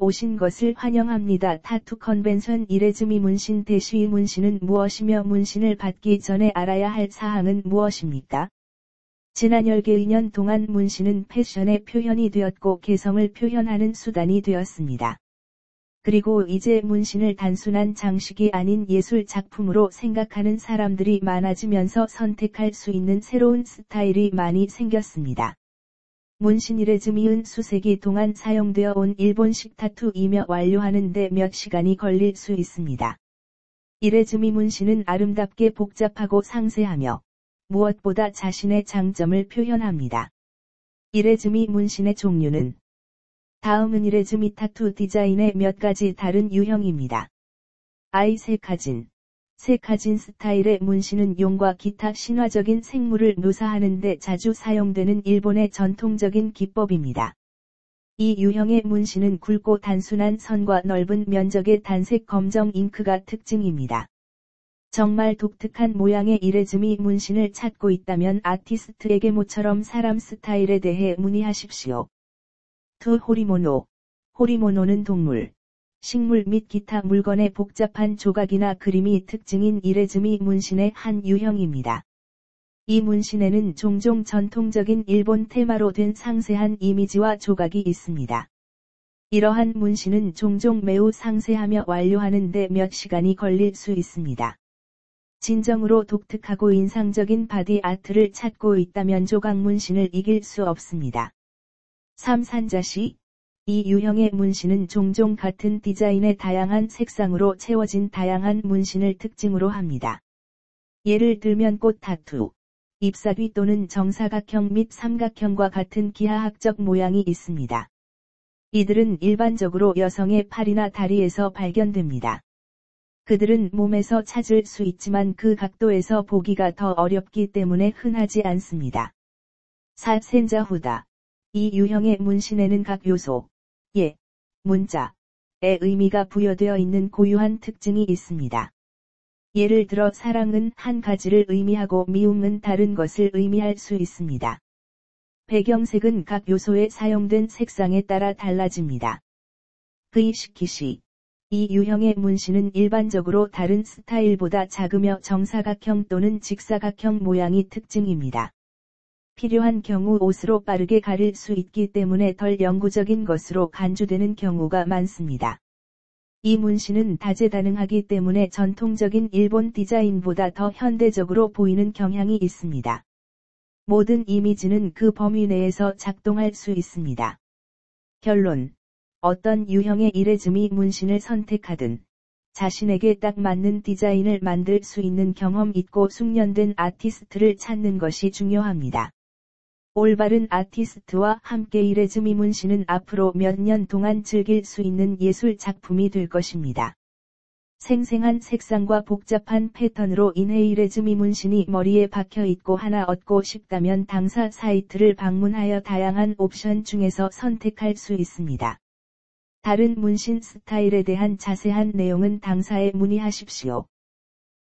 오신 것을 환영합니다. 타투 컨벤션 이레즈미 문신 대시 문신은 무엇이며 문신을 받기 전에 알아야 할 사항은 무엇입니까? 지난 열개의 년 동안 문신은 패션의 표현이 되었고 개성을 표현하는 수단이 되었습니다. 그리고 이제 문신을 단순한 장식이 아닌 예술 작품으로 생각하는 사람들이 많아지면서 선택할 수 있는 새로운 스타일이 많이 생겼습니다. 문신이레즈미은 수세기 동안 사용되어 온 일본식 타투이며 완료하는데 몇 시간이 걸릴 수 있습니다. 이레즈미 문신은 아름답게 복잡하고 상세하며 무엇보다 자신의 장점을 표현합니다. 이레즈미 문신의 종류는 다음은 이레즈미 타투 디자인의 몇 가지 다른 유형입니다. 아이세카진 세카진 스타일의 문신은 용과 기타 신화적인 생물을 묘사하는 데 자주 사용되는 일본의 전통적인 기법입니다. 이 유형의 문신은 굵고 단순한 선과 넓은 면적의 단색 검정 잉크가 특징입니다. 정말 독특한 모양의 이레즈미 문신을 찾고 있다면 아티스트에게 모처럼 사람 스타일에 대해 문의하십시오. 투 호리모노. 호리모노는 동물, 식물 및 기타 물건의 복잡한 조각이나 그림이 특징인 이레즈미 문신의 한 유형입니다. 이 문신에는 종종 전통적인 일본 테마로 된 상세한 이미지와 조각이 있습니다. 이러한 문신은 종종 매우 상세하며 완료하는데 몇 시간이 걸릴 수 있습니다. 진정으로 독특하고 인상적인 body art를 찾고 있다면 조각 문신을 이길 수 없습니다. 삼산자시, 이 유형의 문신은 종종 같은 디자인의 다양한 색상으로 채워진 다양한 문신을 특징으로 합니다. 예를 들면 꽃 타투, 잎사귀 또는 정사각형 및 삼각형과 같은 기하학적 모양이 있습니다. 이들은 일반적으로 여성의 팔이나 다리에서 발견됩니다. 그들은 몸에서 찾을 수 있지만 그 각도에서 보기가 더 어렵기 때문에 흔하지 않습니다. 사센자후다. 이 유형의 문신에는 각 요소, 예, 문자의 의미가 부여되어 있는 고유한 특징이 있습니다. 예를 들어 사랑은 한 가지를 의미하고 미움은 다른 것을 의미할 수 있습니다. 배경색은 각 요소에 사용된 색상에 따라 달라집니다. 브이시키시 이 유형의 문신은 일반적으로 다른 스타일보다 작으며 정사각형 또는 직사각형 모양이 특징입니다. 필요한 경우 옷으로 빠르게 가릴 수 있기 때문에 덜 영구적인 것으로 간주되는 경우가 많습니다. 이 문신은 다재다능하기 때문에 전통적인 일본 디자인보다 더 현대적으로 보이는 경향이 있습니다. 모든 이미지는 그 범위 내에서 작동할 수 있습니다. 결론. 어떤 유형의 이레즈미 문신을 선택하든 자신에게 딱 맞는 디자인을 만들 수 있는 경험 있고 숙련된 아티스트를 찾는 것이 중요합니다. 올바른 아티스트와 함께 이레즈미 문신은 앞으로 몇 년 동안 즐길 수 있는 예술 작품이 될 것입니다. 생생한 색상과 복잡한 패턴으로 인해 이레즈미 문신이 머리에 박혀 있고 하나 얻고 싶다면 당사 사이트를 방문하여 다양한 옵션 중에서 선택할 수 있습니다. 다른 문신 스타일에 대한 자세한 내용은 당사에 문의하십시오.